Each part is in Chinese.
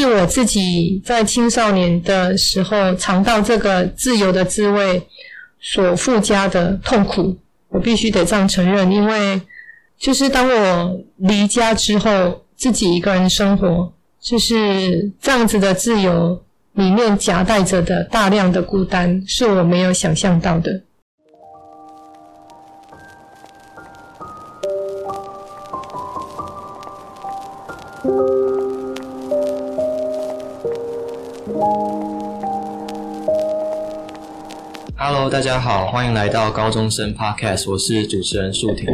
是我自己在青少年的时候尝到这个自由的滋味所附加的痛苦，我必须得这样承认，因为就是当我离家之后，自己一个人生活，就是这样子的自由里面夹带着的大量的孤单，是我没有想象到的。Hello，大家好，欢迎来到高中生 Podcast，我是主持人树婷。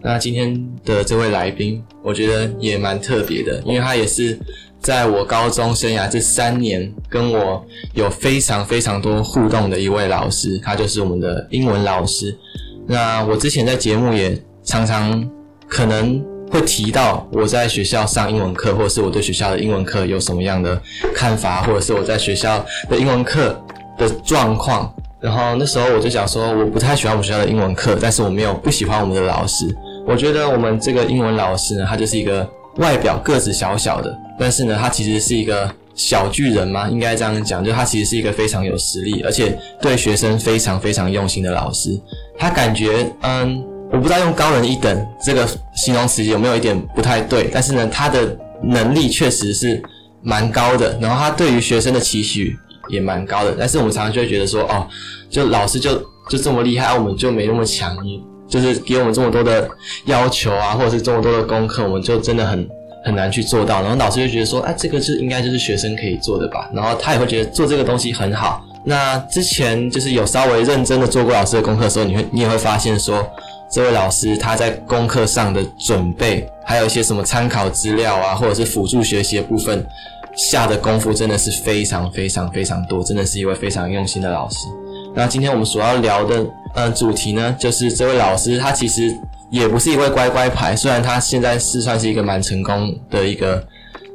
那今天的这位来宾，我觉得也蛮特别的，因为他也是在我高中生涯这三年跟我有非常非常多互动的一位老师，他就是我们的英文老师。那我之前在节目也常常可能会提到我在学校上英文课，或者是我对学校的英文课有什么样的看法，或者是我在学校的英文课的状况。然后那时候我就想说，我不太喜欢我们学校的英文课，但是我没有不喜欢我们的老师。我觉得我们这个英文老师呢，他就是一个外表个子小小的，但是呢，他其实是一个小巨人嘛，应该这样讲，就他其实是一个非常有实力，而且对学生非常非常用心的老师。他感觉，嗯，我不知道用高人一等这个形容词有没有一点不太对，但是呢，他的能力确实是蛮高的，然后他对于学生的期许。也蛮高的，但是我们常常就会觉得说，哦，就老师就就这么厉害，我们就没那么强，就是给我们这么多的要求啊，或者是这么多的功课，我们就真的很很难去做到。然后老师就觉得说，哎，这个是应该就是学生可以做的吧。然后他也会觉得做这个东西很好。那之前就是有稍微认真的做过老师的功课的时候，你会你也会发现说，这位老师他在功课上的准备，还有一些什么参考资料啊，或者是辅助学习的部分。下的功夫真的是非常非常非常多，真的是一位非常用心的老师。那今天我们所要聊的呃主题呢，就是这位老师他其实也不是一位乖乖牌，虽然他现在是算是一个蛮成功的一个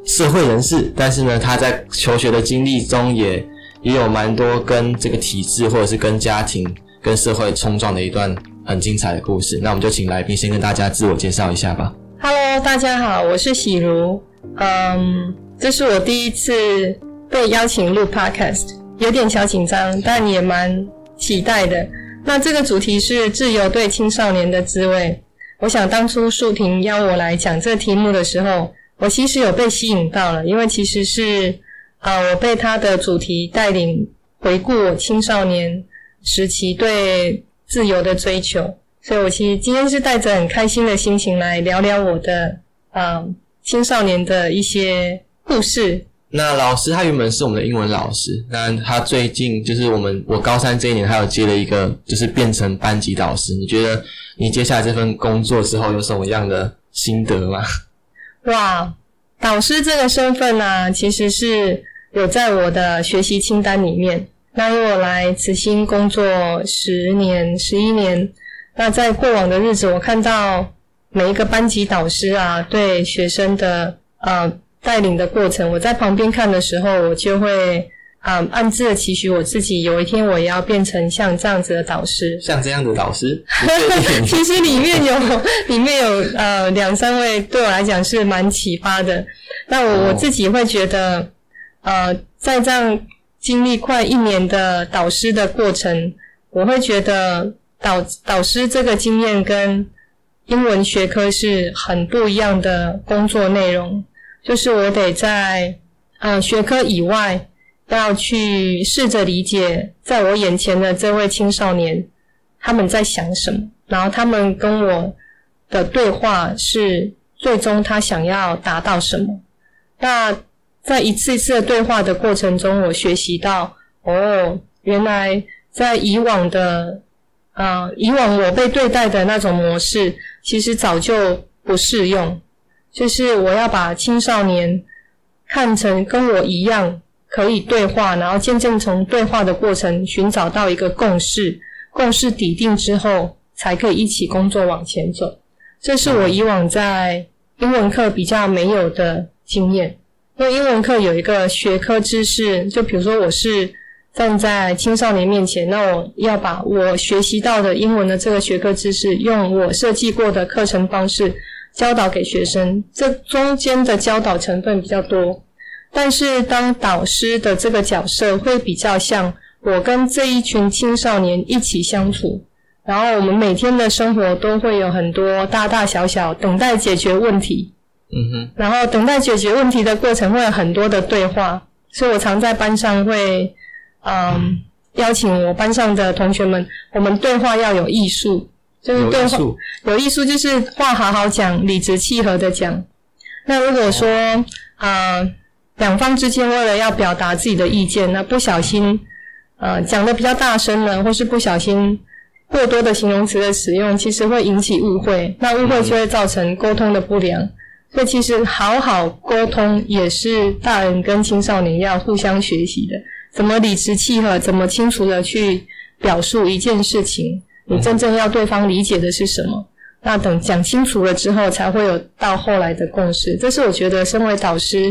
社会人士，但是呢，他在求学的经历中也也有蛮多跟这个体制或者是跟家庭跟社会冲撞的一段很精彩的故事。那我们就请来宾先跟大家自我介绍一下吧。Hello，大家好，我是喜如，嗯、这是我第一次被邀请录 podcast，有点小紧张，但也蛮期待的。那这个主题是自由对青少年的滋味。我想当初树婷邀我来讲这题目的时候，我其实有被吸引到了，因为其实是啊、我被他的主题带领回顾我青少年时期对自由的追求，所以我其实今天是带着很开心的心情来聊聊我的啊、青少年的一些。故事。那老师他原本是我们的英文老师，那他最近就是我们我高三这一年，他有接了一个，就是变成班级导师。你觉得你接下来这份工作之后有什么样的心得吗？哇，导师这个身份呢、啊，其实是有在我的学习清单里面。那因为我来慈心工作十年、十一年，那在过往的日子，我看到每一个班级导师啊，对学生的呃。带领的过程，我在旁边看的时候，我就会啊、嗯、暗自的期许我自己，有一天我也要变成像这样子的导师。像这样的导师，其实里面有 里面有呃两三位对我来讲是蛮启发的。那我我自己会觉得，呃，在这样经历快一年的导师的过程，我会觉得导导师这个经验跟英文学科是很不一样的工作内容。就是我得在呃学科以外，要去试着理解，在我眼前的这位青少年他们在想什么，然后他们跟我的对话是最终他想要达到什么。那在一次一次的对话的过程中，我学习到哦，原来在以往的啊、呃、以往我被对待的那种模式，其实早就不适用。就是我要把青少年看成跟我一样可以对话，然后渐渐从对话的过程寻找到一个共识，共识底定之后，才可以一起工作往前走。这是我以往在英文课比较没有的经验。因为英文课有一个学科知识，就比如说我是站在青少年面前，那我要把我学习到的英文的这个学科知识，用我设计过的课程方式。教导给学生，这中间的教导成分比较多，但是当导师的这个角色会比较像我跟这一群青少年一起相处，然后我们每天的生活都会有很多大大小小等待解决问题。嗯哼，然后等待解决问题的过程会有很多的对话，所以我常在班上会，嗯，邀请我班上的同学们，我们对话要有艺术，就是对话有艺术，就是话好好讲，理直气和的讲。那如果说，啊、呃，两方之间为了要表达自己的意见，那不小心，呃，讲的比较大声了，或是不小心过多的形容词的使用，其实会引起误会，那误会就会造成沟通的不良。所以其实好好沟通也是大人跟青少年要互相学习的，怎么理直气和，怎么清楚的去表述一件事情，你真正要对方理解的是什么？那等讲清楚了之后，才会有到后来的共识。这是我觉得身为导师，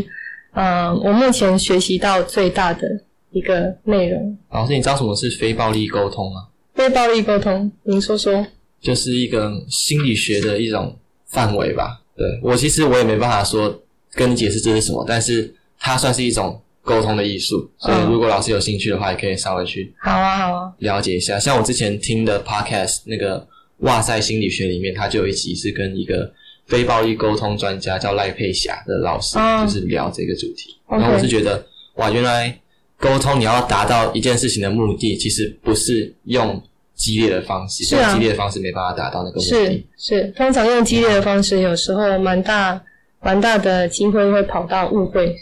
嗯、呃，我目前学习到最大的一个内容。老师，你知道什么是非暴力沟通吗？非暴力沟通，您说说。就是一个心理学的一种范围吧。对，我其实我也没办法说跟你解释这是什么，但是它算是一种沟通的艺术。所以如果老师有兴趣的话，也可以稍微去好啊好啊了解一下。像我之前听的 podcast 那个哇塞心理学里面，他就有一集是跟一个非暴力沟通专家叫赖佩霞的老师，就是聊这个主题。然后我是觉得哇，原来沟通你要达到一件事情的目的，其实不是用。激烈的方式，是啊，用激烈的方式没办法达到那个目的。是是，通常用激烈的方式，有时候蛮大蛮大的机会会跑到误会，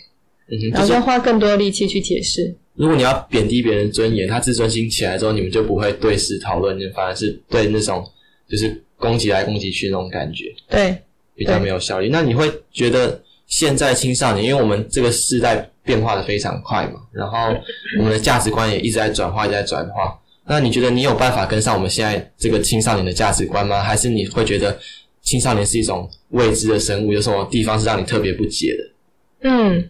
嗯哼，然后要花更多的力气去解释。如果你要贬低别人尊严，他自尊心起来之后，你们就不会对事讨论，你反而是对那种就是攻击来攻击去那种感觉，对，比较没有效率。那你会觉得现在青少年，因为我们这个时代变化的非常快嘛，然后我们的价值观也一直在转化，一直在转化。那你觉得你有办法跟上我们现在这个青少年的价值观吗？还是你会觉得青少年是一种未知的生物？有什么地方是让你特别不解的？嗯，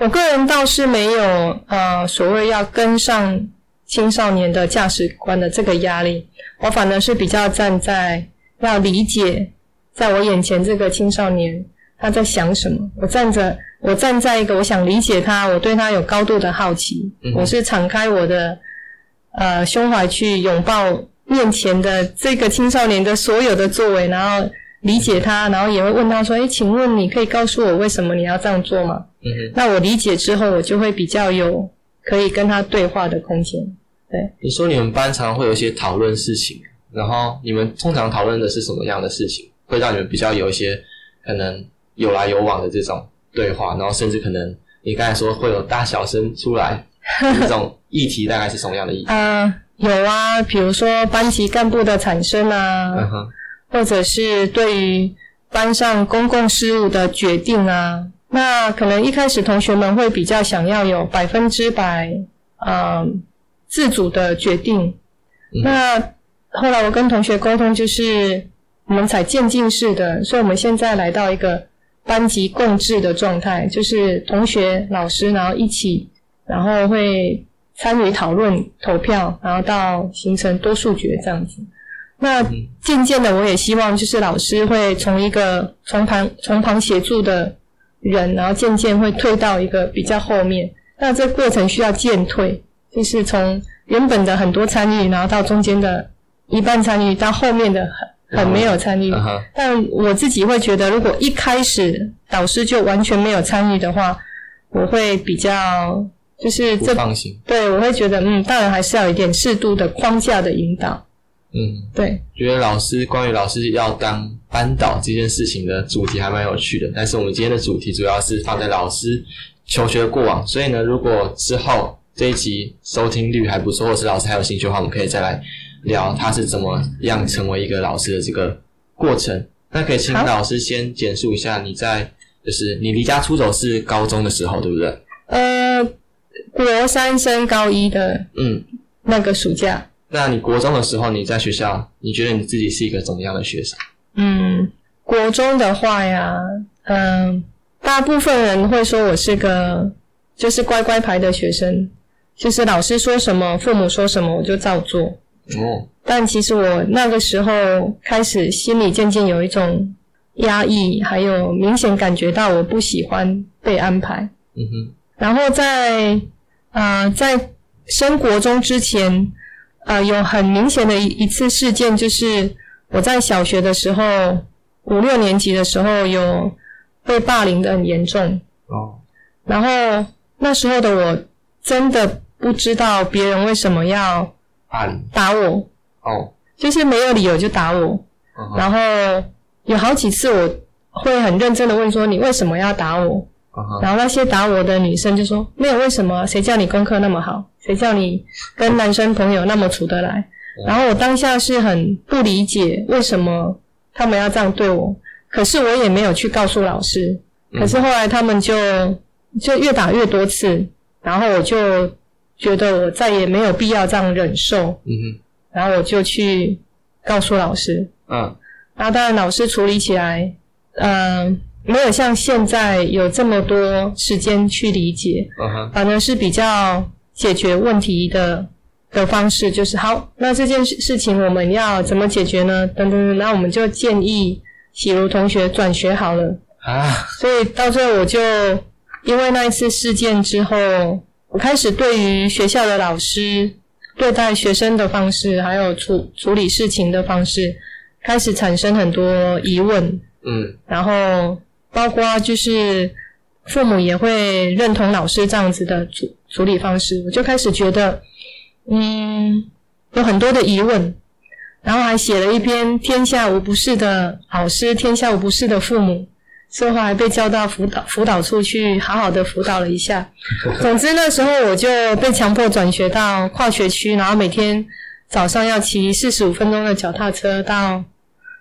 我个人倒是没有呃所谓要跟上青少年的价值观的这个压力，我反而是比较站在要理解，在我眼前这个青少年他在想什么。我站着，我站在一个我想理解他，我对他有高度的好奇，嗯、我是敞开我的。呃，胸怀去拥抱面前的这个青少年的所有的作为，然后理解他，然后也会问他说：“哎，请问你可以告诉我为什么你要这样做吗？”嗯哼。那我理解之后，我就会比较有可以跟他对话的空间。对。你说你们班常会有一些讨论事情，然后你们通常讨论的是什么样的事情，会让你们比较有一些可能有来有往的这种对话，然后甚至可能你刚才说会有大小声出来。这种议题大概是什么样的议题？啊、呃，有啊，比如说班级干部的产生啊，或者是对于班上公共事务的决定啊，那可能一开始同学们会比较想要有百分之百呃自主的决定。嗯、那后来我跟同学沟通，就是我们采渐进式的，所以我们现在来到一个班级共治的状态，就是同学、老师然后一起。然后会参与讨论、投票，然后到形成多数决这样子。那渐渐的，我也希望就是老师会从一个从旁从旁协助的人，然后渐渐会退到一个比较后面。那这过程需要渐退，就是从原本的很多参与，然后到中间的一半参与，到后面的很很没有参与。Uh huh. 但我自己会觉得，如果一开始导师就完全没有参与的话，我会比较。就是这放心，对，我会觉得，嗯，当然还是要有一点适度的框架的引导。嗯，对。觉得老师关于老师要当班导这件事情的主题还蛮有趣的，但是我们今天的主题主要是放在老师求学的过往，所以呢，如果之后这一集收听率还不错，或是老师还有兴趣的话，我们可以再来聊他是怎么样成为一个老师的这个过程。那可以请老师先简述一下你在就是你离家出走是高中的时候，对不对？呃。国三升高一的，嗯，那个暑假，嗯。那你国中的时候，你在学校，你觉得你自己是一个怎么样的学生？嗯，国中的话呀，嗯、呃，大部分人会说我是个就是乖乖牌的学生，就是老师说什么，父母说什么，我就照做。哦。但其实我那个时候开始心里渐渐有一种压抑，还有明显感觉到我不喜欢被安排。嗯哼。然后在呃在升国中之前，呃有很明显的一一次事件，就是我在小学的时候，五六年级的时候有被霸凌的很严重。哦。然后那时候的我真的不知道别人为什么要打打我。哦。就是没有理由就打我。嗯。然后有好几次我会很认真的问说：“你为什么要打我？” Uh. 然后那些打我的女生就说：“没有为什么，谁叫你功课那么好？谁叫你跟男生朋友那么处得来？” uh. 然后我当下是很不理解为什么他们要这样对我，可是我也没有去告诉老师。可是后来他们就就越打越多次，然后我就觉得我再也没有必要这样忍受。嗯哼、uh，huh. 然后我就去告诉老师。嗯、uh，huh. 然后当然老师处理起来，嗯、呃。没有像现在有这么多时间去理解，uh huh. 反而是比较解决问题的的方式，就是好，那这件事情我们要怎么解决呢？等等，那我们就建议喜如同学转学好了啊。Uh huh. 所以到最后，我就因为那一次事件之后，我开始对于学校的老师对待学生的方式，还有处处理事情的方式，开始产生很多疑问。嗯、uh，huh. 然后。包括就是父母也会认同老师这样子的处处理方式，我就开始觉得，嗯，有很多的疑问，然后还写了一篇《天下无不是的老师，天下无不是的父母》，最后还被叫到辅导辅导处去好好的辅导了一下。总之那时候我就被强迫转学到跨学区，然后每天早上要骑四十五分钟的脚踏车到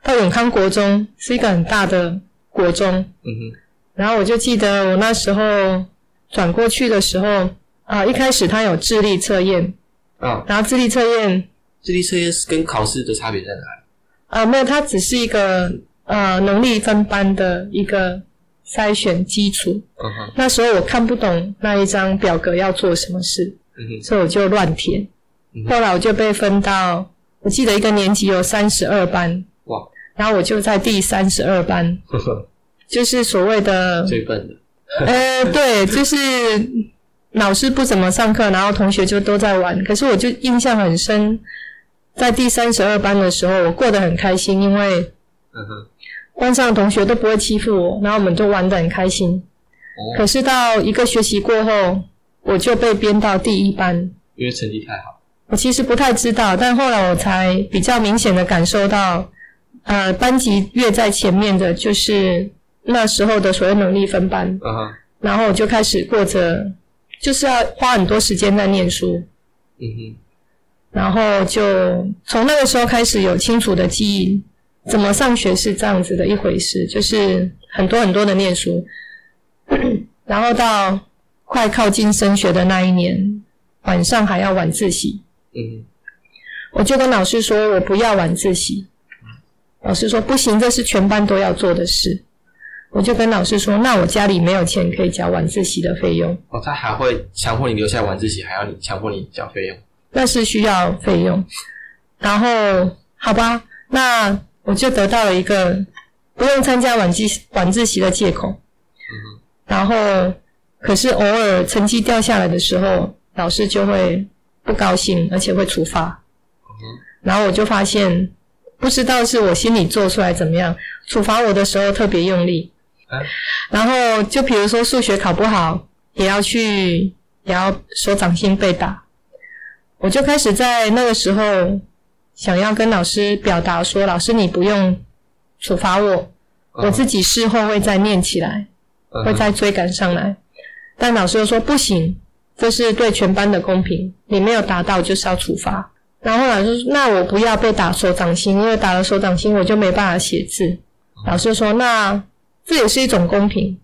到永康国中，是一个很大的。国中，嗯哼，然后我就记得我那时候转过去的时候，啊、呃，一开始他有智力测验，啊、哦，然后智力测验，智力测验是跟考试的差别在哪里？啊、呃，没有，它只是一个呃能力分班的一个筛选基础。嗯哼，那时候我看不懂那一张表格要做什么事，嗯哼，所以我就乱填。嗯、后来我就被分到，我记得一个年级有三十二班，哇，然后我就在第三十二班。就是所谓的最笨的，呃，对，就是老师不怎么上课，然后同学就都在玩。可是我就印象很深，在第三十二班的时候，我过得很开心，因为班上的同学都不会欺负我，然后我们就玩得很开心。哦，可是到一个学期过后，我就被编到第一班，因为成绩太好。我其实不太知道，但后来我才比较明显的感受到，呃，班级越在前面的，就是。那时候的所谓能力分班，uh. 然后我就开始过着，就是要花很多时间在念书，嗯哼、uh，huh. 然后就从那个时候开始有清楚的记忆，怎么上学是这样子的一回事，就是很多很多的念书，然后到快靠近升学的那一年，晚上还要晚自习，嗯、uh，huh. 我就跟老师说，我不要晚自习，老师说不行，这是全班都要做的事。我就跟老师说：“那我家里没有钱可以交晚自习的费用。”哦，他还会强迫你留下晚自习，还要你强迫你交费用？那是需要费用。然后，好吧，那我就得到了一个不用参加晚自晚自习的借口。嗯哼。然后，可是偶尔成绩掉下来的时候，老师就会不高兴，而且会处罚。嗯哼。然后我就发现，不知道是我心里做出来怎么样，处罚我的时候特别用力。然后就比如说数学考不好，也要去，也要手掌心被打。我就开始在那个时候想要跟老师表达说：“老师，你不用处罚我，我自己事后会再念起来，会再追赶上来。”但老师又说：“不行，这是对全班的公平，你没有达到就是要处罚。”然后老师说：“那我不要被打手掌心，因为打了手掌心我就没办法写字。”老师说：“那。”这也是一种公平，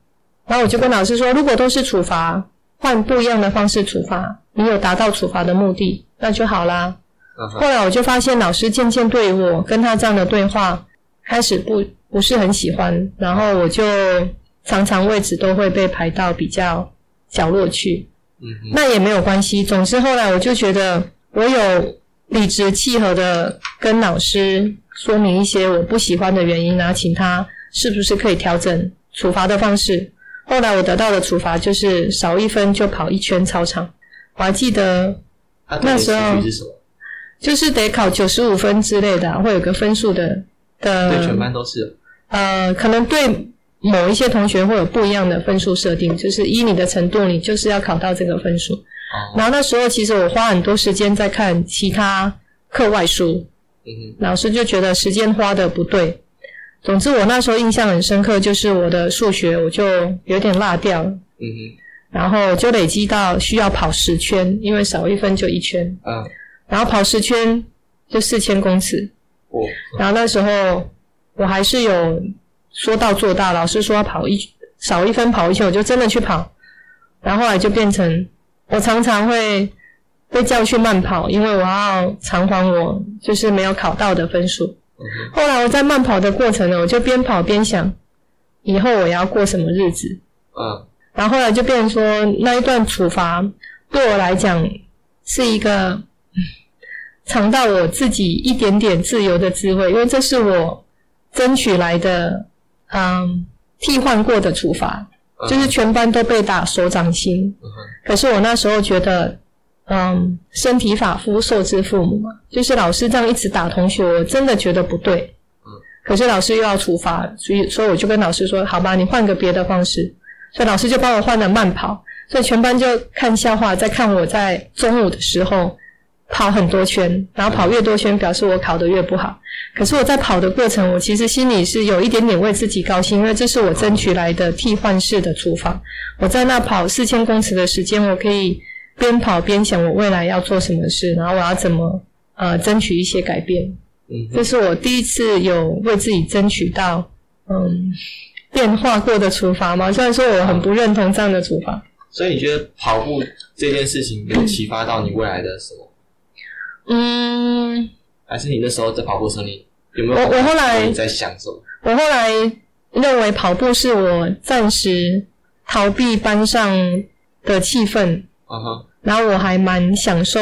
然后我就跟老师说，如果都是处罚，换不一样的方式处罚，你有达到处罚的目的，那就好啦。Uh. 后来我就发现，老师渐渐对我跟他这样的对话，开始不不是很喜欢，然后我就常常位置都会被排到比较角落去。嗯、uh. 那也没有关系。总之后来我就觉得，我有理直气和的跟老师说明一些我不喜欢的原因啊，请他。是不是可以调整处罚的方式？后来我得到的处罚就是少一分就跑一圈操场。我还记得那时候就是得考九十五分之类的，会有个分数的的。对，全班都是。呃，可能对某一些同学会有不一样的分数设定，就是依你的程度，你就是要考到这个分数。哦。然后那时候其实我花很多时间在看其他课外书。嗯。老师就觉得时间花的不对。总之，我那时候印象很深刻，就是我的数学我就有点落掉了。嗯，然后就累积到需要跑十圈，因为少一分就一圈。嗯，然后跑十圈就四千公尺。哦，然后那时候我还是有说到做到，老师说要跑一少一分跑一圈，我就真的去跑。然后后来就变成我常常会被叫去慢跑，因为我要偿还我就是没有考到的分数。后来我在慢跑的过程呢，我就边跑边想，以后我要过什么日子。嗯，然后后来就变成说，那一段处罚对我来讲是一个 尝到我自己一点点自由的滋味，因为这是我争取来的，嗯，替换过的处罚，就是全班都被打手掌心。可是我那时候觉得。嗯，身体发肤受之父母嘛，就是老师这样一直打同学，我真的觉得不对。嗯，可是老师又要处罚，所以所以我就跟老师说：“好吧，你换个别的方式。”所以老师就帮我换了慢跑，所以全班就看笑话，在看我在中午的时候跑很多圈，然后跑越多圈，表示我考得越不好。可是我在跑的过程，我其实心里是有一点点为自己高兴，因为这是我争取来的替换式的处罚。我在那跑四千公尺的时间，我可以。边跑边想我未来要做什么事，然后我要怎么呃争取一些改变。嗯，这是我第一次有为自己争取到嗯变化过的处罚嘛。虽然说我很不认同这样的处罚。所以你觉得跑步这件事情有启发到你未来的什么？嗯，还是你那时候在跑步的时候，你有没有？我我后来在想什么？我后来认为跑步是我暂时逃避班上的气氛。啊哈然后我还蛮享受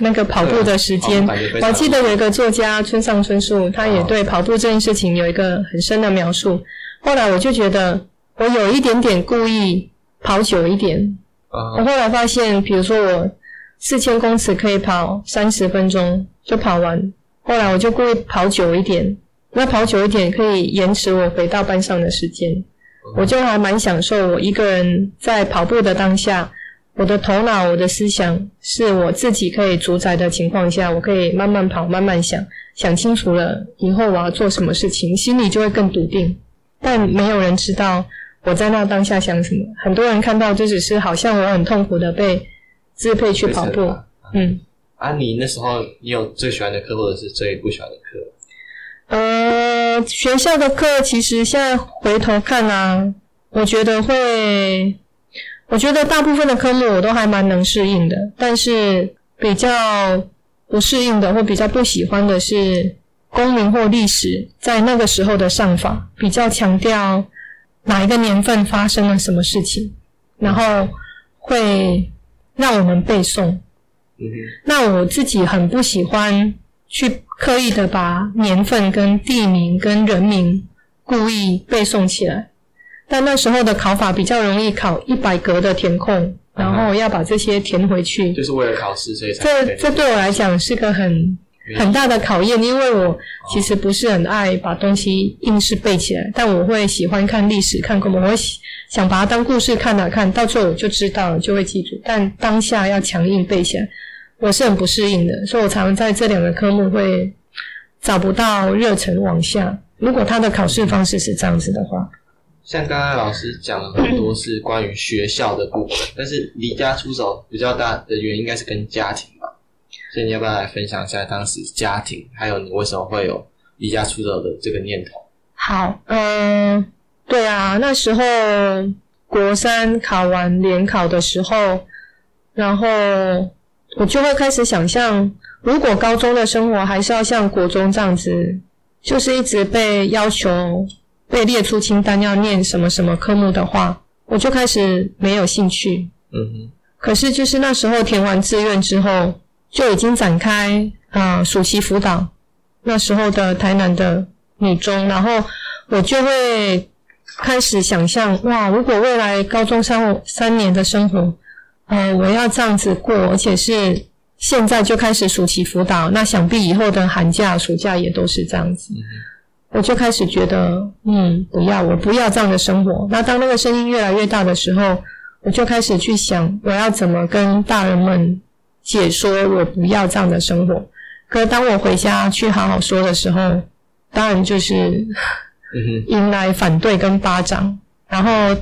那个跑步的时间。我还记得有一个作家村上春树，他也对跑步这件事情有一个很深的描述。后来我就觉得我有一点点故意跑久一点。Uh. 我后来发现，比如说我四千公尺可以跑三十分钟就跑完，后来我就故意跑久一点。那跑久一点可以延迟我回到班上的时间。Uh. 我就还蛮享受我一个人在跑步的当下。我的头脑，我的思想是我自己可以主宰的情况下，我可以慢慢跑，慢慢想，想清楚了以后我要做什么事情，心里就会更笃定。但没有人知道我在那当下想什么。很多人看到就只是好像我很痛苦的被支配去跑步。嗯。啊，你那时候你有最喜欢的课，或者是最不喜欢的课？呃，学校的课其实现在回头看啊，我觉得会。我觉得大部分的科目我都还蛮能适应的，但是比较不适应的或比较不喜欢的是公民或历史，在那个时候的上法比较强调哪一个年份发生了什么事情，然后会让我们背诵。那我自己很不喜欢去刻意的把年份跟地名跟人名故意背诵起来。但那时候的考法比较容易考一百格的填空，然后要把这些填回去，就是为了考试，所以才这这对我来讲是个很很大的考验，因为我其实不是很爱把东西硬是背起来，但我会喜欢看历史、看科目，我会想把它当故事看啊看，到最后我就知道了，就会记住。但当下要强硬背起来，我是很不适应的，所以我常常在这两个科目会找不到热忱往下。如果他的考试方式是这样子的话。像刚刚老师讲了很多是关于学校的部分，但是离家出走比较大的原因应该是跟家庭吧？所以你要不要来分享一下当时家庭，还有你为什么会有离家出走的这个念头？好，嗯，对啊，那时候国三考完联考的时候，然后我就会开始想象，如果高中的生活还是要像国中这样子，就是一直被要求。被列出清单要念什么什么科目的话，我就开始没有兴趣。嗯哼。可是就是那时候填完志愿之后，就已经展开啊暑期辅导。那时候的台南的女中，然后我就会开始想象，哇，如果未来高中三三年的生活，呃，我要这样子过，而且是现在就开始暑期辅导，那想必以后的寒假、暑假也都是这样子。我就开始觉得，嗯，不要，我不要这样的生活。那当那个声音越来越大的时候，我就开始去想，我要怎么跟大人们解说我不要这样的生活。可是当我回家去好好说的时候，当然就是迎来反对跟巴掌。然后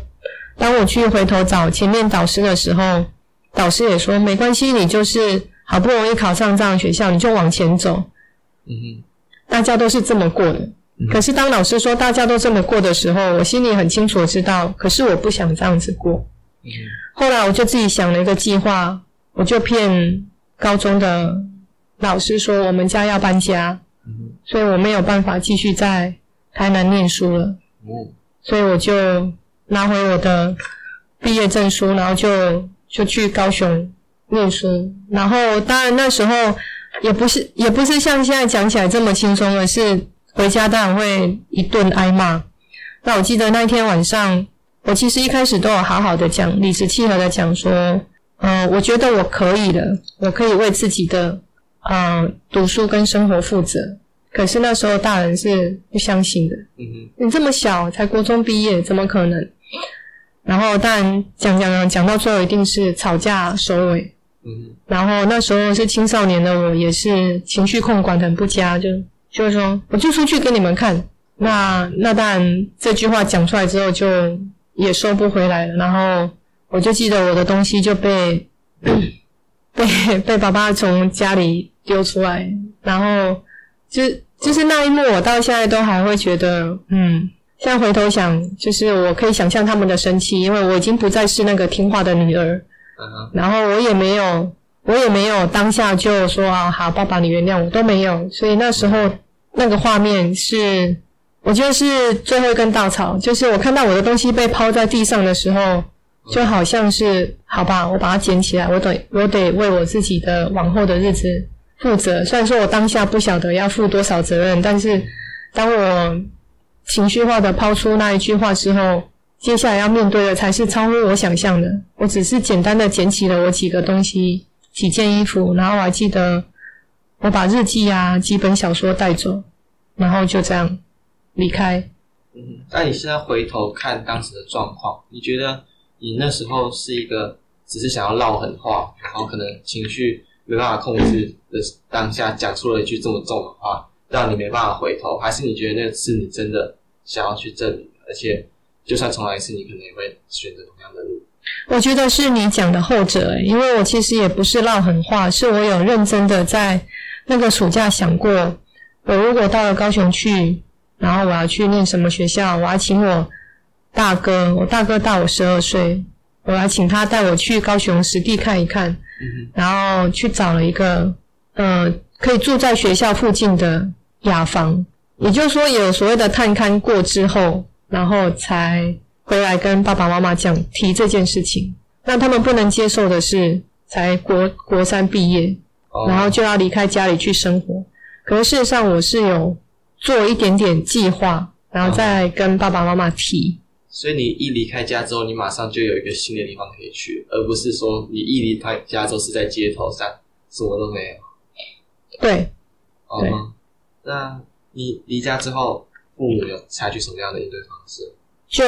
当我去回头找前面导师的时候，导师也说没关系，你就是好不容易考上这样的学校，你就往前走。嗯，大家都是这么过的。可是当老师说大家都这么过的时候，我心里很清楚知道，可是我不想这样子过。后来我就自己想了一个计划，我就骗高中的老师说我们家要搬家，所以我没有办法继续在台南念书了。所以我就拿回我的毕业证书，然后就就去高雄念书。然后当然那时候也不是也不是像现在讲起来这么轻松，而是。回家当然会一顿挨骂。那我记得那天晚上，我其实一开始都有好好的讲，理直气和的讲说，嗯、呃，我觉得我可以的，我可以为自己的，嗯、呃，读书跟生活负责。可是那时候大人是不相信的。你这么小，才国中毕业，怎么可能？然后当然讲讲讲讲到最后，一定是吵架收尾。嗯，然后那时候是青少年的我，也是情绪控管很不佳，就。就是说，我就出去给你们看。那那当然，这句话讲出来之后，就也收不回来了。然后我就记得我的东西就被 被被爸爸从家里丢出来。然后就就是那一幕，我到现在都还会觉得，嗯，现在回头想，就是我可以想象他们的生气，因为我已经不再是那个听话的女儿。然后我也没有。我也没有当下就说啊，好，爸爸你原谅我，都没有。所以那时候那个画面是，我觉得是最后一根稻草，就是我看到我的东西被抛在地上的时候，就好像是，好吧，我把它捡起来，我得我得为我自己的往后的日子负责。虽然说我当下不晓得要负多少责任，但是当我情绪化的抛出那一句话之后，接下来要面对的才是超乎我想象的。我只是简单的捡起了我几个东西。几件衣服，然后我还记得我把日记啊、几本小说带走，然后就这样离开。嗯，那你现在回头看当时的状况，你觉得你那时候是一个只是想要撂狠话，然后可能情绪没办法控制的当下讲出了一句这么重的话，让你没办法回头，还是你觉得那是你真的想要去证明，而且就算重来一次，你可能也会选择同样的路？我觉得是你讲的后者，因为我其实也不是撂狠话，是我有认真的在那个暑假想过，我如果到了高雄去，然后我要去念什么学校，我要请我大哥，我大哥大我十二岁，我要请他带我去高雄实地看一看，然后去找了一个，呃，可以住在学校附近的雅房，也就是说有所谓的探勘过之后，然后才。回来跟爸爸妈妈讲提这件事情，那他们不能接受的是，才国国三毕业，然后就要离开家里去生活。可是事实上，我是有做一点点计划，然后再跟爸爸妈妈提。所以你一离开家之后，你马上就有一个新的地方可以去，而不是说你一离开家之后是在街头上，什么都没有。对，对。那你离家之后，父母有采取什么样的应对方式？就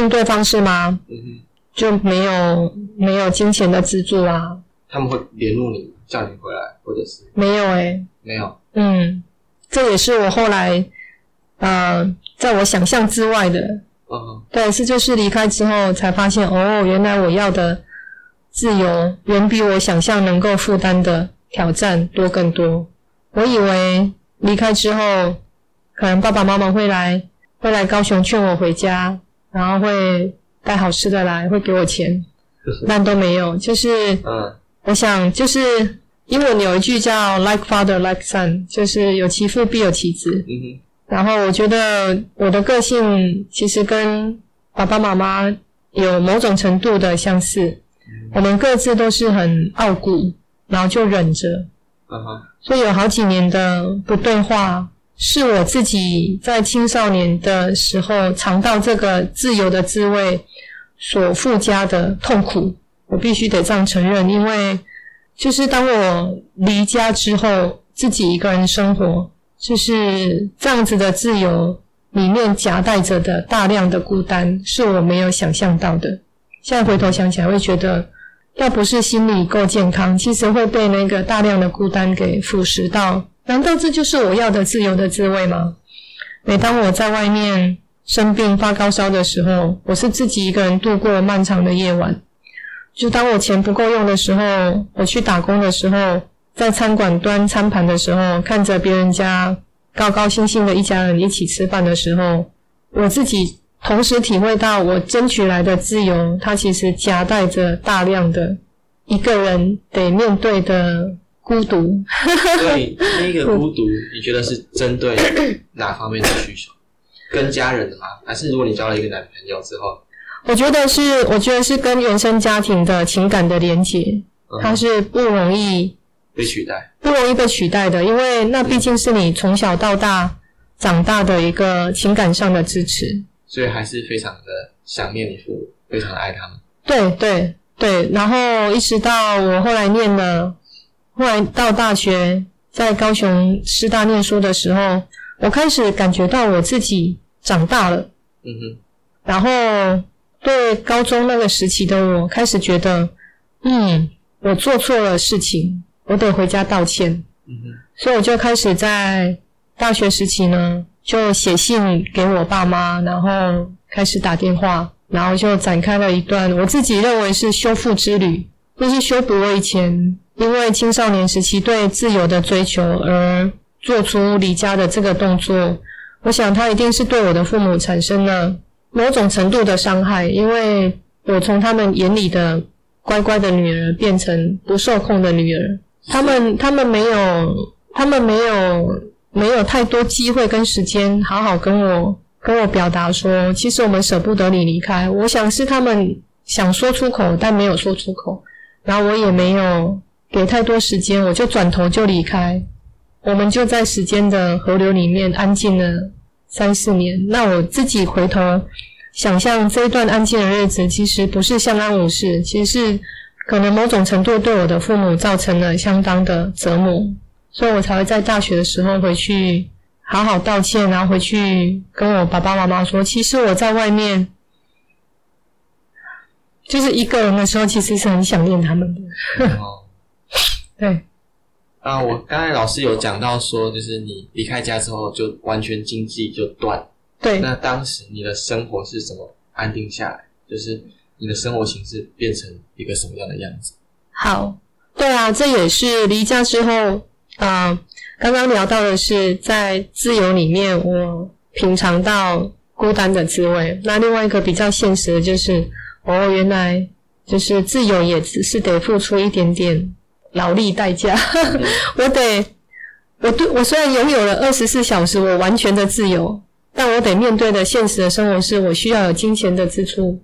应对方式吗？嗯哼，就没有没有金钱的资助啊。他们会联络你，叫你回来，或者是没有诶、欸、没有。嗯，这也是我后来呃，在我想象之外的。嗯，对，是就是离开之后才发现，哦，原来我要的自由远比我想象能够负担的挑战多更多。我以为离开之后，可能爸爸妈妈会来。会来高雄劝我回家，然后会带好吃的来，会给我钱，但都没有。就是，嗯，我想就是，英文有一句叫 “like father, like son”，就是有其父必有其子。嗯哼。然后我觉得我的个性其实跟爸爸妈妈有某种程度的相似。嗯。我们各自都是很傲骨，然后就忍着。所以有好几年的不对话。是我自己在青少年的时候尝到这个自由的滋味所附加的痛苦，我必须得这样承认，因为就是当我离家之后，自己一个人生活，就是这样子的自由里面夹带着的大量的孤单，是我没有想象到的。现在回头想起来，会觉得。要不是心理够健康，其实会被那个大量的孤单给腐蚀到。难道这就是我要的自由的滋味吗？每当我在外面生病发高烧的时候，我是自己一个人度过漫长的夜晚。就当我钱不够用的时候，我去打工的时候，在餐馆端餐盘的时候，看着别人家高高兴兴的一家人一起吃饭的时候，我自己。同时体会到我争取来的自由，它其实夹带着大量的一个人得面对的孤独。所以那个孤独，你觉得是针对 哪方面的需求？跟家人的吗？还是如果你交了一个男朋友之后？我觉得是，我觉得是跟原生家庭的情感的连结，它是不容易被取代，不容易被取代的，因为那毕竟是你从小到大长大的一个情感上的支持。所以还是非常的想念你父母，非常的爱他们。对对对，然后一直到我后来念了，后来到大学，在高雄师大念书的时候，我开始感觉到我自己长大了。嗯哼。然后对高中那个时期的我，开始觉得，嗯，我做错了事情，我得回家道歉。嗯哼。所以我就开始在大学时期呢。就写信给我爸妈，然后开始打电话，然后就展开了一段我自己认为是修复之旅，就是修补我以前因为青少年时期对自由的追求而做出离家的这个动作。我想他一定是对我的父母产生了某种程度的伤害，因为我从他们眼里的乖乖的女儿变成不受控的女儿。他们他们没有，他们没有。没有太多机会跟时间好好跟我跟我表达说，其实我们舍不得你离开。我想是他们想说出口，但没有说出口。然后我也没有给太多时间，我就转头就离开。我们就在时间的河流里面安静了三四年。那我自己回头想象这一段安静的日子，其实不是相安无事，其实是可能某种程度对我的父母造成了相当的折磨。所以我才会在大学的时候回去好好道歉，然后回去跟我爸爸妈妈说，其实我在外面就是一个人的时候，其实是很想念他们的。哦，对。啊，我刚才老师有讲到说，就是你离开家之后，就完全经济就断。对。那当时你的生活是怎么安定下来？就是你的生活形式变成一个什么样的样子？好，对啊，这也是离家之后。啊，刚刚聊到的是在自由里面，我品尝到孤单的滋味。那另外一个比较现实的就是，哦，原来就是自由也只是得付出一点点劳力代价。我得，我对我虽然拥有了二十四小时我完全的自由，但我得面对的现实的生活是我需要有金钱的支出。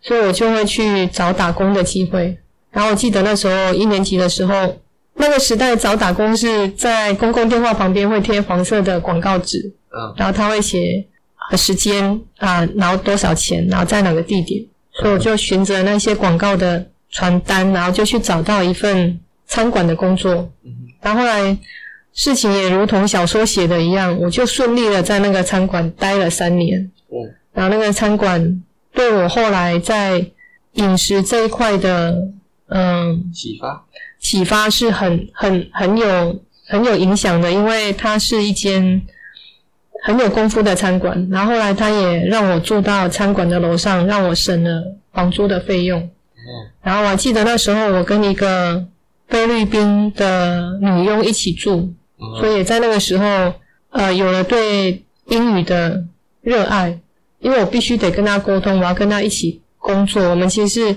所以我就会去找打工的机会。然后我记得那时候一年级的时候。那个时代找打工是在公共电话旁边会贴黄色的广告纸，嗯，然后他会写时间啊，然后多少钱，然后在哪个地点，所以我就循着那些广告的传单，然后就去找到一份餐馆的工作。嗯，然后后来事情也如同小说写的一样，我就顺利的在那个餐馆待了三年。嗯，然后那个餐馆对我后来在饮食这一块的嗯启发。启发是很很很有很有影响的，因为它是一间很有功夫的餐馆。然后后来他也让我住到餐馆的楼上，让我省了房租的费用。然后我还记得那时候我跟一个菲律宾的女佣一起住，所以在那个时候呃有了对英语的热爱，因为我必须得跟他沟通，我要跟他一起工作。我们其实是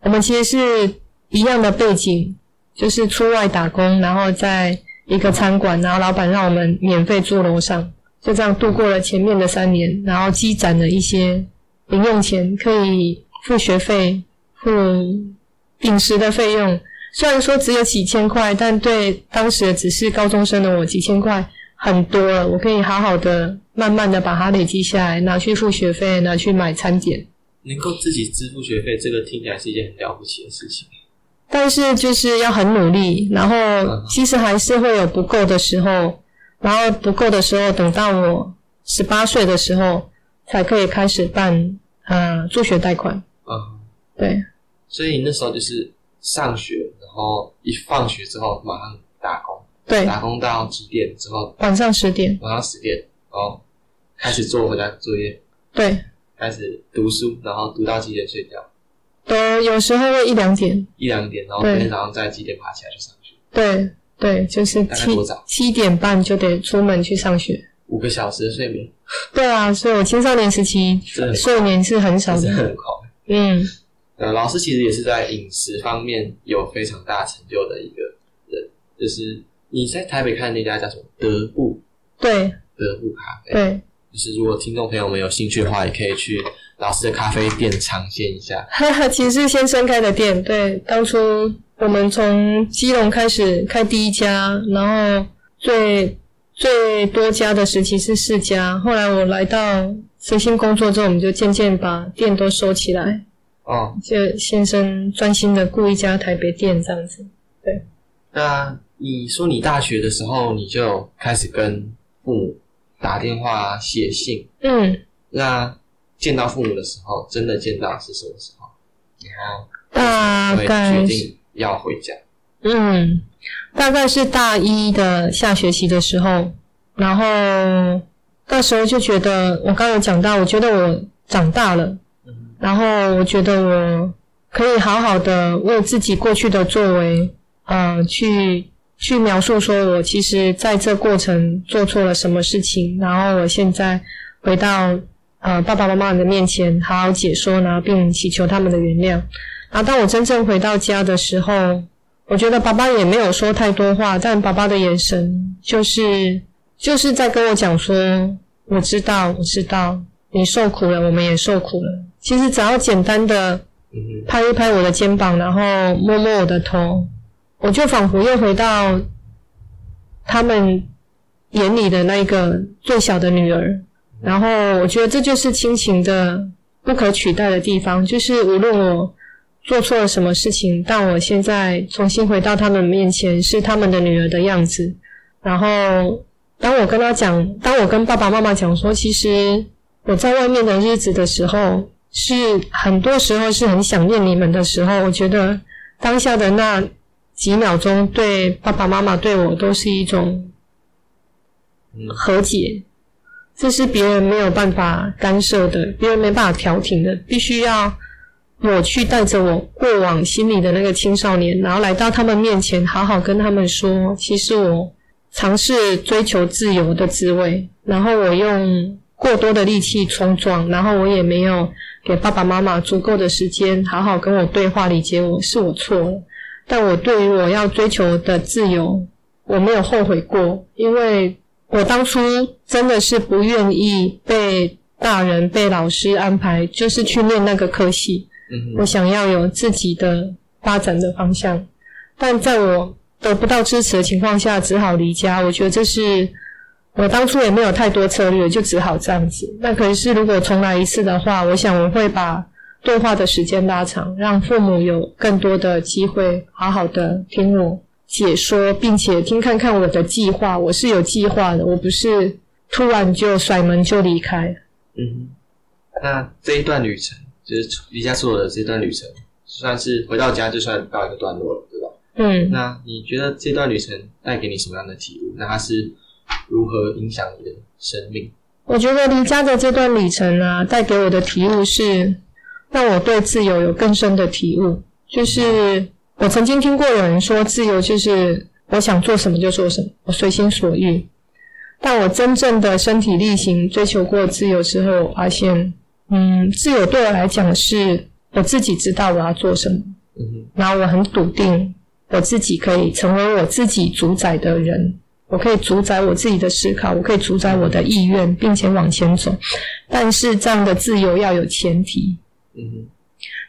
我们其实是一样的背景。就是出外打工，然后在一个餐馆，然后老板让我们免费住楼上，就这样度过了前面的三年，然后积攒了一些零用钱，可以付学费、付饮食的费用。虽然说只有几千块，但对当时只是高中生的我，几千块很多了，我可以好好的、慢慢的把它累积下来，拿去付学费，拿去买餐点。能够自己支付学费，这个听起来是一件很了不起的事情。但是就是要很努力，然后其实还是会有不够的时候，然后不够的时候，等到我十八岁的时候，才可以开始办呃助学贷款。嗯，对。所以你那时候就是上学，然后一放学之后马上打工，对，打工到几点之后？晚上十点。晚上十点，然后开始做回家作业。对。开始读书，然后读到几点睡觉？都有时候会一两点，一两点，然后每天早上在几点爬起来去上学？对对，就是七七点半就得出门去上学，五个小时的睡眠。对啊，所以我青少年时期睡眠是很少的，很快。嗯，呃，老师其实也是在饮食方面有非常大成就的一个人，就是你在台北看的那家叫什么？德布。对，德布咖啡。对，就是如果听众朋友们有兴趣的话，也可以去。老师的咖啡店尝鲜一下，其实是先生开的店。对，当初我们从基隆开始开第一家，然后最最多家的时期是四家。后来我来到慈心工作之后，我们就渐渐把店都收起来。哦，就先生专心的顾一家台北店这样子。对。那你说你大学的时候，你就开始跟父母打电话、写信。嗯。那。见到父母的时候，真的见到是什么时候？然后大概决定要回家。嗯，大概是大一的下学期的时候，然后那时候就觉得，我刚刚有讲到，我觉得我长大了，嗯，然后我觉得我可以好好的为自己过去的作为，呃，去去描述，说我其实在这过程做错了什么事情，然后我现在回到。呃，爸爸妈妈的面前好好解说呢，并祈求他们的原谅。然后当我真正回到家的时候，我觉得爸爸也没有说太多话，但爸爸的眼神就是就是在跟我讲说：“我知道，我知道你受苦了，我们也受苦了。”其实只要简单的拍一拍我的肩膀，然后摸摸我的头，我就仿佛又回到他们眼里的那一个最小的女儿。然后我觉得这就是亲情的不可取代的地方，就是无论我做错了什么事情，但我现在重新回到他们面前，是他们的女儿的样子。然后当我跟他讲，当我跟爸爸妈妈讲说，其实我在外面的日子的时候，是很多时候是很想念你们的时候，我觉得当下的那几秒钟，对爸爸妈妈对我都是一种和解。这是别人没有办法干涉的，别人没办法调停的，必须要我去带着我过往心里的那个青少年，然后来到他们面前，好好跟他们说，其实我尝试追求自由的滋味，然后我用过多的力气冲撞，然后我也没有给爸爸妈妈足够的时间，好好跟我对话，理解我，是我错了，但我对于我要追求的自由，我没有后悔过，因为。我当初真的是不愿意被大人、被老师安排，就是去念那个科系。嗯，我想要有自己的发展的方向，但在我得不到支持的情况下，只好离家。我觉得这是我当初也没有太多策略，就只好这样子。那可是如果重来一次的话，我想我会把对话的时间拉长，让父母有更多的机会，好好的听我解说，并且听看看我的计划，我是有计划的，我不是突然就甩门就离开。嗯，那这一段旅程，就是离家出走的这段旅程，算是回到家就算告一个段落了，对吧？嗯。那你觉得这段旅程带给你什么样的体悟？那它是如何影响你的生命？我觉得离家的这段旅程啊，带给我的体悟是让我对自由有更深的体悟，就是。嗯我曾经听过有人说，自由就是我想做什么就做什么，我随心所欲。但我真正的身体力行追求过自由之后，我发现，嗯，自由对我来讲是我自己知道我要做什么，嗯，然后我很笃定我自己可以成为我自己主宰的人，我可以主宰我自己的思考，我可以主宰我的意愿，并且往前走。但是这样的自由要有前提，嗯，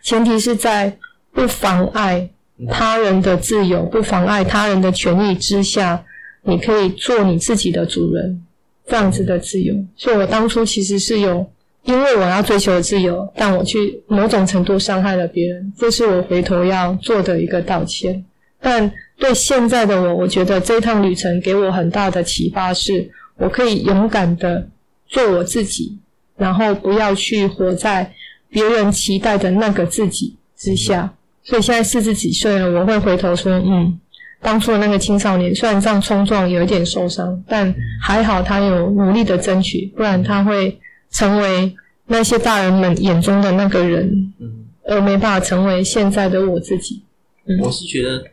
前提是在不妨碍。他人的自由不妨碍他人的权益之下，你可以做你自己的主人，这样子的自由。所以我当初其实是有，因为我要追求自由，但我去某种程度伤害了别人，这是我回头要做的一个道歉。但对现在的我，我觉得这趟旅程给我很大的启发是，我可以勇敢的做我自己，然后不要去活在别人期待的那个自己之下。所以现在四十几岁了，我会回头说，嗯，当初的那个青少年虽然这样冲撞，有一点受伤，但还好他有努力的争取，不然他会成为那些大人们眼中的那个人，嗯而没办法成为现在的我自己。嗯，我是觉得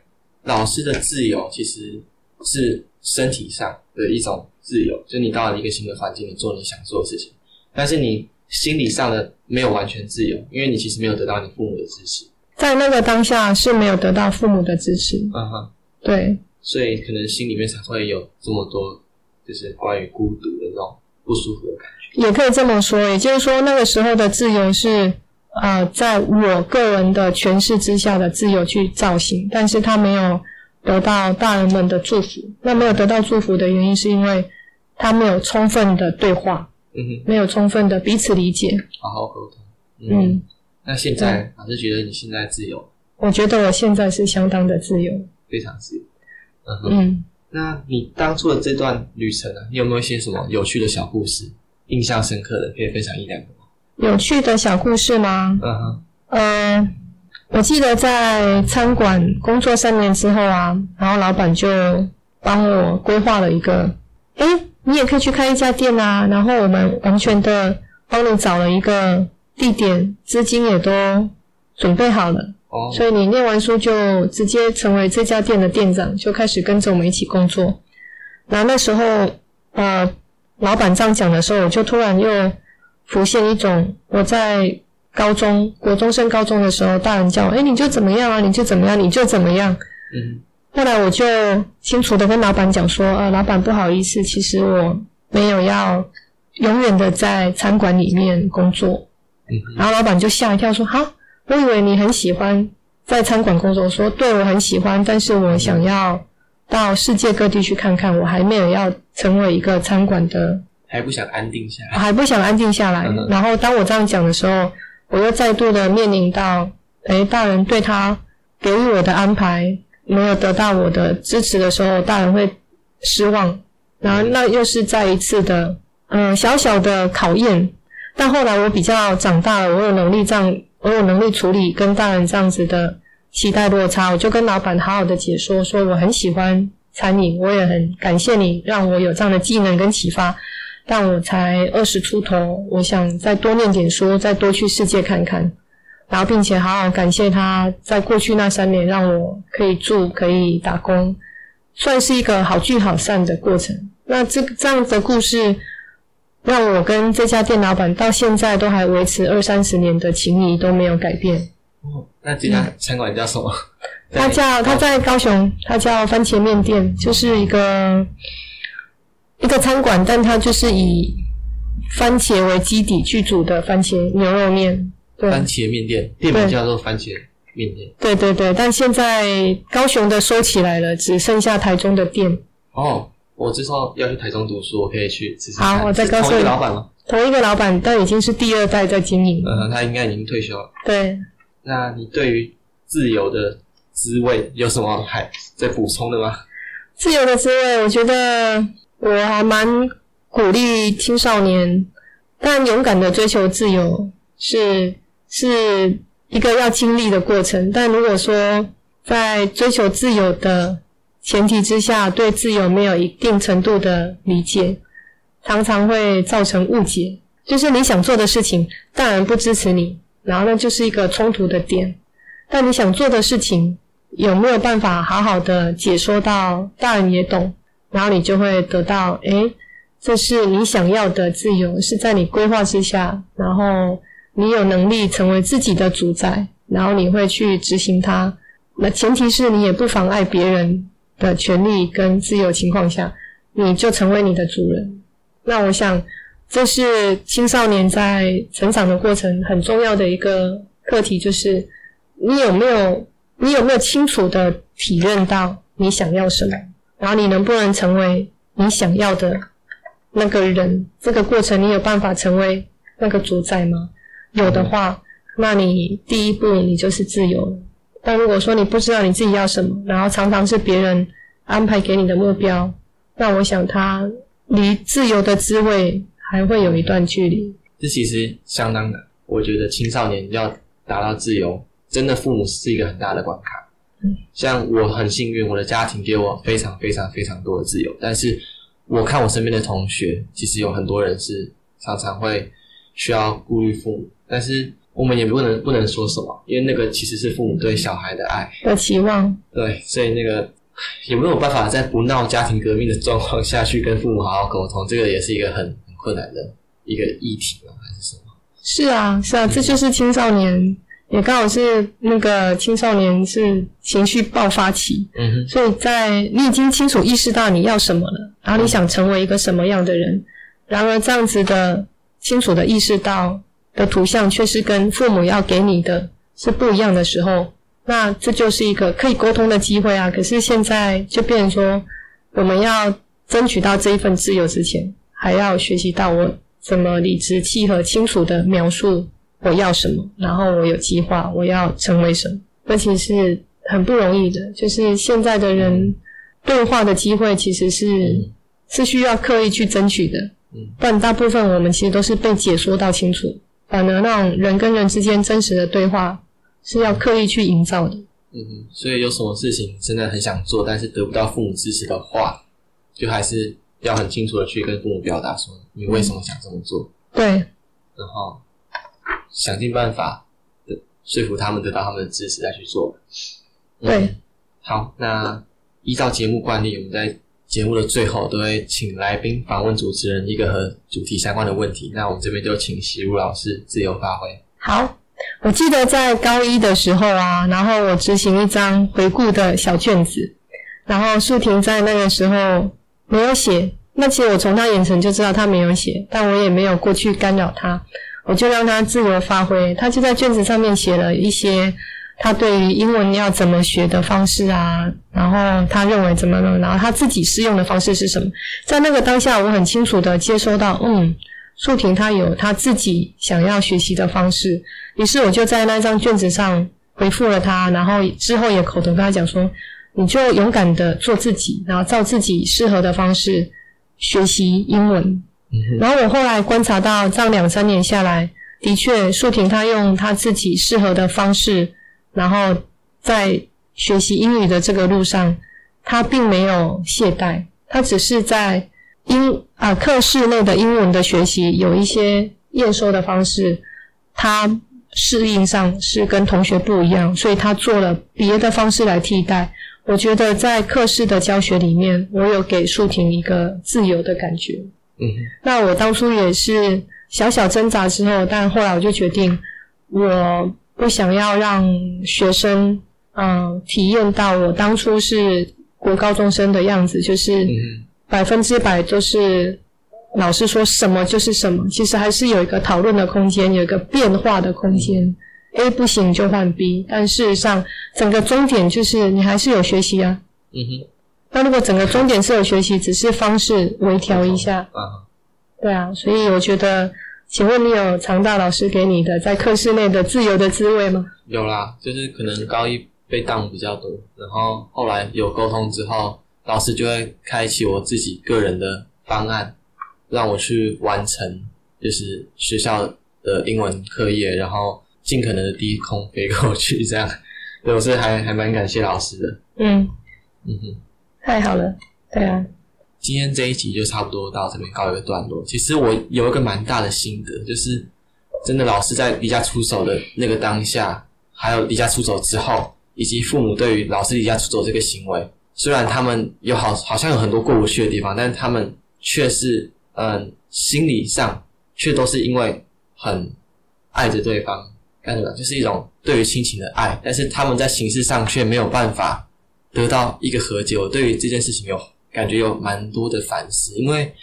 老师的自由其实是身体上的一种自由，就你到了一个新的环境，你做你想做的事情，但是你心理上的没有完全自由，因为你其实没有得到你父母的支持。在那个当下是没有得到父母的支持，嗯哼，对，所以可能心里面才会有这么多，就是关于孤独的那种不舒服的感觉。也可以这么说，也就是说那个时候的自由是，呃，在我个人的诠释之下的自由去造型，但是他没有得到大人们的祝福。那没有得到祝福的原因是因为他没有充分的对话，没有充分的彼此理解，好好沟通，嗯。嗯那现在老师觉得你现在自由？我觉得我现在是相当的自由，非常自由。嗯哼，嗯，那你当初的这段旅程呢？你有没有一些什么有趣的小故事，印象深刻的，可以分享一两个吗？有趣的小故事吗？嗯哼，呃，我记得在餐馆工作三年之后啊，然后老板就帮我规划了一个，诶，你也可以去开一家店啊，然后我们完全的帮你找了一个。地点、资金也都准备好了，oh. 所以你念完书就直接成为这家店的店长，就开始跟着我们一起工作。然后那时候，呃，老板这样讲的时候，我就突然又浮现一种我在高中、国中升高中的时候，大人叫我，哎，你就怎么样啊？你就怎么样？你就怎么样？嗯。后来我就清楚的跟老板讲说，呃，老板不好意思，其实我没有要永远的在餐馆里面工作。然后老板就吓一跳，说：“好，我以为你很喜欢在餐馆工作。”说：“对，我很喜欢，但是我想要到世界各地去看看。我还没有要成为一个餐馆的，还不想安定下来，还不想安定下来。嗯”然后当我这样讲的时候，我又再度的面临到，哎，大人对他给予我的安排没有得到我的支持的时候，大人会失望。然后那又是再一次的，嗯，小小的考验。但后来我比较长大了，我有能力这样，我有能力处理跟大人这样子的期待落差，我就跟老板好好的解说，说我很喜欢餐饮，我也很感谢你让我有这样的技能跟启发。但我才二十出头，我想再多念点书，再多去世界看看，然后并且好好感谢他在过去那三年让我可以住可以打工，算是一个好聚好散的过程。那这这样的故事。让我跟这家店老板到现在都还维持二三十年的情谊都没有改变。哦，那这家餐馆叫什么？他叫他在高雄，他叫番茄面店，就是一个一个餐馆，但它就是以番茄为基底去煮的番茄牛肉面。对，番茄面店，店名叫做番茄面店。对对对，但现在高雄的收起来了，只剩下台中的店。哦。我之后要去台中读书，我可以去试试。好，我再告诉你。老板吗？同一个老板，但已经是第二代在经营。嗯，他应该已经退休了。对。那你对于自由的滋味有什么还在补充的吗？自由的滋味，我觉得我还蛮鼓励青少年，但勇敢的追求自由是是一个要经历的过程。但如果说在追求自由的前提之下，对自由没有一定程度的理解，常常会造成误解。就是你想做的事情，大人不支持你，然后呢，就是一个冲突的点。但你想做的事情，有没有办法好好的解说到大人也懂，然后你就会得到，诶，这是你想要的自由，是在你规划之下，然后你有能力成为自己的主宰，然后你会去执行它。那前提是你也不妨碍别人。的权利跟自由情况下，你就成为你的主人。那我想，这是青少年在成长的过程很重要的一个课题，就是你有没有，你有没有清楚的体认到你想要什么，然后你能不能成为你想要的那个人？这个过程你有办法成为那个主宰吗？有的话，那你第一步你就是自由了。但如果说你不知道你自己要什么，然后常常是别人安排给你的目标，那我想他离自由的滋味还会有一段距离。这其实相当难，我觉得青少年要达到自由，真的父母是一个很大的关卡。嗯，像我很幸运，我的家庭给我非常非常非常多的自由，但是我看我身边的同学，其实有很多人是常常会需要顾虑父母，但是。我们也不能不能说什么，因为那个其实是父母对小孩的爱的期望。对，所以那个也没有办法在不闹家庭革命的状况下去跟父母好好沟通？这个也是一个很很困难的一个议题是什么？是啊，是啊，这就是青少年，嗯、也刚好是那个青少年是情绪爆发期。嗯哼。所以在你已经清楚意识到你要什么了，然后你想成为一个什么样的人，嗯、然而这样子的清楚的意识到。的图像却是跟父母要给你的是不一样的时候，那这就是一个可以沟通的机会啊。可是现在就变成说，我们要争取到这一份自由之前，还要学习到我怎么理直气和、清楚的描述我要什么，然后我有计划，我要成为什么。而且是很不容易的，就是现在的人对话的机会其实是是需要刻意去争取的。嗯，但大部分我们其实都是被解说到清楚。反而那种人跟人之间真实的对话是要刻意去营造的。嗯，所以有什么事情真的很想做，但是得不到父母支持的话，就还是要很清楚的去跟父母表达说你为什么想这么做。嗯、对，然后想尽办法的说服他们得到他们的支持再去做。嗯、对，好，那依照节目惯例，我们在。节目的最后都会请来宾访问主持人一个和主题相关的问题。那我们这边就请喜如老师自由发挥。好，我记得在高一的时候啊，然后我执行一张回顾的小卷子，然后素婷在那个时候没有写。那其实我从他眼神就知道他没有写，但我也没有过去干扰他，我就让他自由发挥。他就在卷子上面写了一些。他对于英文要怎么学的方式啊，然后他认为怎么呢？然后他自己适用的方式是什么？在那个当下，我很清楚的接收到，嗯，素婷她有她自己想要学习的方式。于是我就在那张卷子上回复了他，然后之后也口头跟他讲说，你就勇敢的做自己，然后照自己适合的方式学习英文。嗯。然后我后来观察到，这样两三年下来，的确，素婷她用她自己适合的方式。然后在学习英语的这个路上，他并没有懈怠，他只是在英啊课室内的英文的学习有一些验收的方式，他适应上是跟同学不一样，所以他做了别的方式来替代。我觉得在课室的教学里面，我有给素婷一个自由的感觉。嗯，那我当初也是小小挣扎之后，但后来我就决定我。不想要让学生，嗯，体验到我当初是国高中生的样子，就是百分之百都是老师说什么就是什么。其实还是有一个讨论的空间，有一个变化的空间。A 不行就换 B，但事实上整个终点就是你还是有学习啊。嗯哼。那如果整个终点是有学习，只是方式微调一下。啊。对啊，所以我觉得。请问你有尝到老师给你的在课室内的自由的滋味吗？有啦，就是可能高一被当比较多，然后后来有沟通之后，老师就会开启我自己个人的方案，让我去完成，就是学校的英文课业，然后尽可能的低空飞过去，这样，所以我是还还蛮感谢老师的。嗯嗯哼，太好了，对啊。今天这一集就差不多到这边告一个段落。其实我有一个蛮大的心得，就是真的老师在离家出走的那个当下，还有离家出走之后，以及父母对于老师离家出走这个行为，虽然他们有好好像有很多过不去的地方，但是他们却是嗯心理上却都是因为很爱着对方，干什么？就是一种对于亲情的爱，但是他们在形式上却没有办法得到一个和解。我对于这件事情有。感觉有蛮多的反思，因为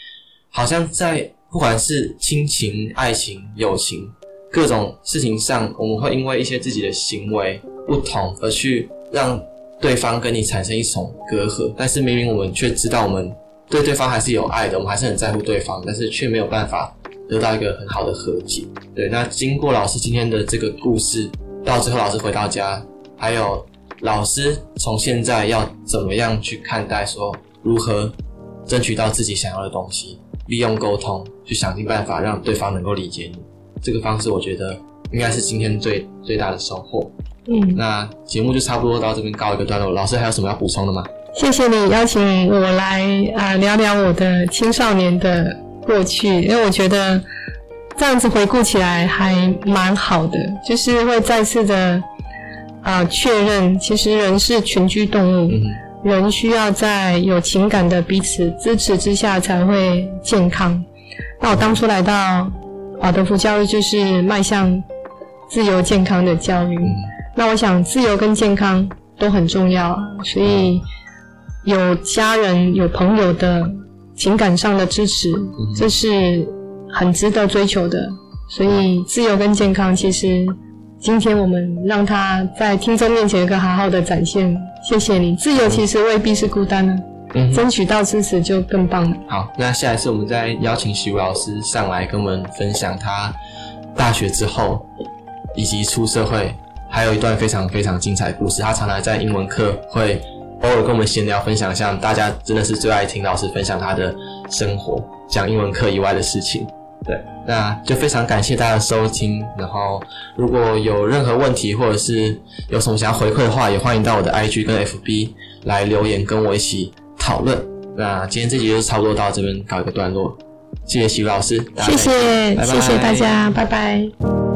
好像在不管是亲情、爱情、友情各种事情上，我们会因为一些自己的行为不同而去让对方跟你产生一种隔阂，但是明明我们却知道我们对对方还是有爱的，我们还是很在乎对方，但是却没有办法得到一个很好的和解。对，那经过老师今天的这个故事，到最后老师回到家，还有老师从现在要怎么样去看待说如何争取到自己想要的东西，利用沟通去想尽办法让对方能够理解你，这个方式我觉得应该是今天最最大的收获。嗯，那节目就差不多到这边告一个段落。老师还有什么要补充的吗？谢谢你邀请我来啊、呃、聊聊我的青少年的过去，因为我觉得这样子回顾起来还蛮好的，就是会再次的啊确认，其实人是群居动物，嗯、人需要在有情感的彼此支持之下才会健康。那我当初来到华德福教育，就是迈向自由健康的教育。嗯那我想，自由跟健康都很重要，所以有家人、有朋友的情感上的支持，这是很值得追求的。所以，自由跟健康，其实今天我们让他在听众面前有个好好的展现。谢谢你，自由其实未必是孤单的，嗯，争取到支持就更棒了。好，那下一次我们再邀请许老师上来跟我们分享他大学之后以及出社会。还有一段非常非常精彩的故事，他常常在英文课会偶尔跟我们闲聊分享，像大家真的是最爱听老师分享他的生活，讲英文课以外的事情。对，那就非常感谢大家的收听。然后如果有任何问题或者是有什么想要回馈的话，也欢迎到我的 IG 跟 FB 来留言跟我一起讨论。那今天这集就差不多到这边告一个段落，谢谢徐老师，谢谢，拜拜谢谢大家，拜拜。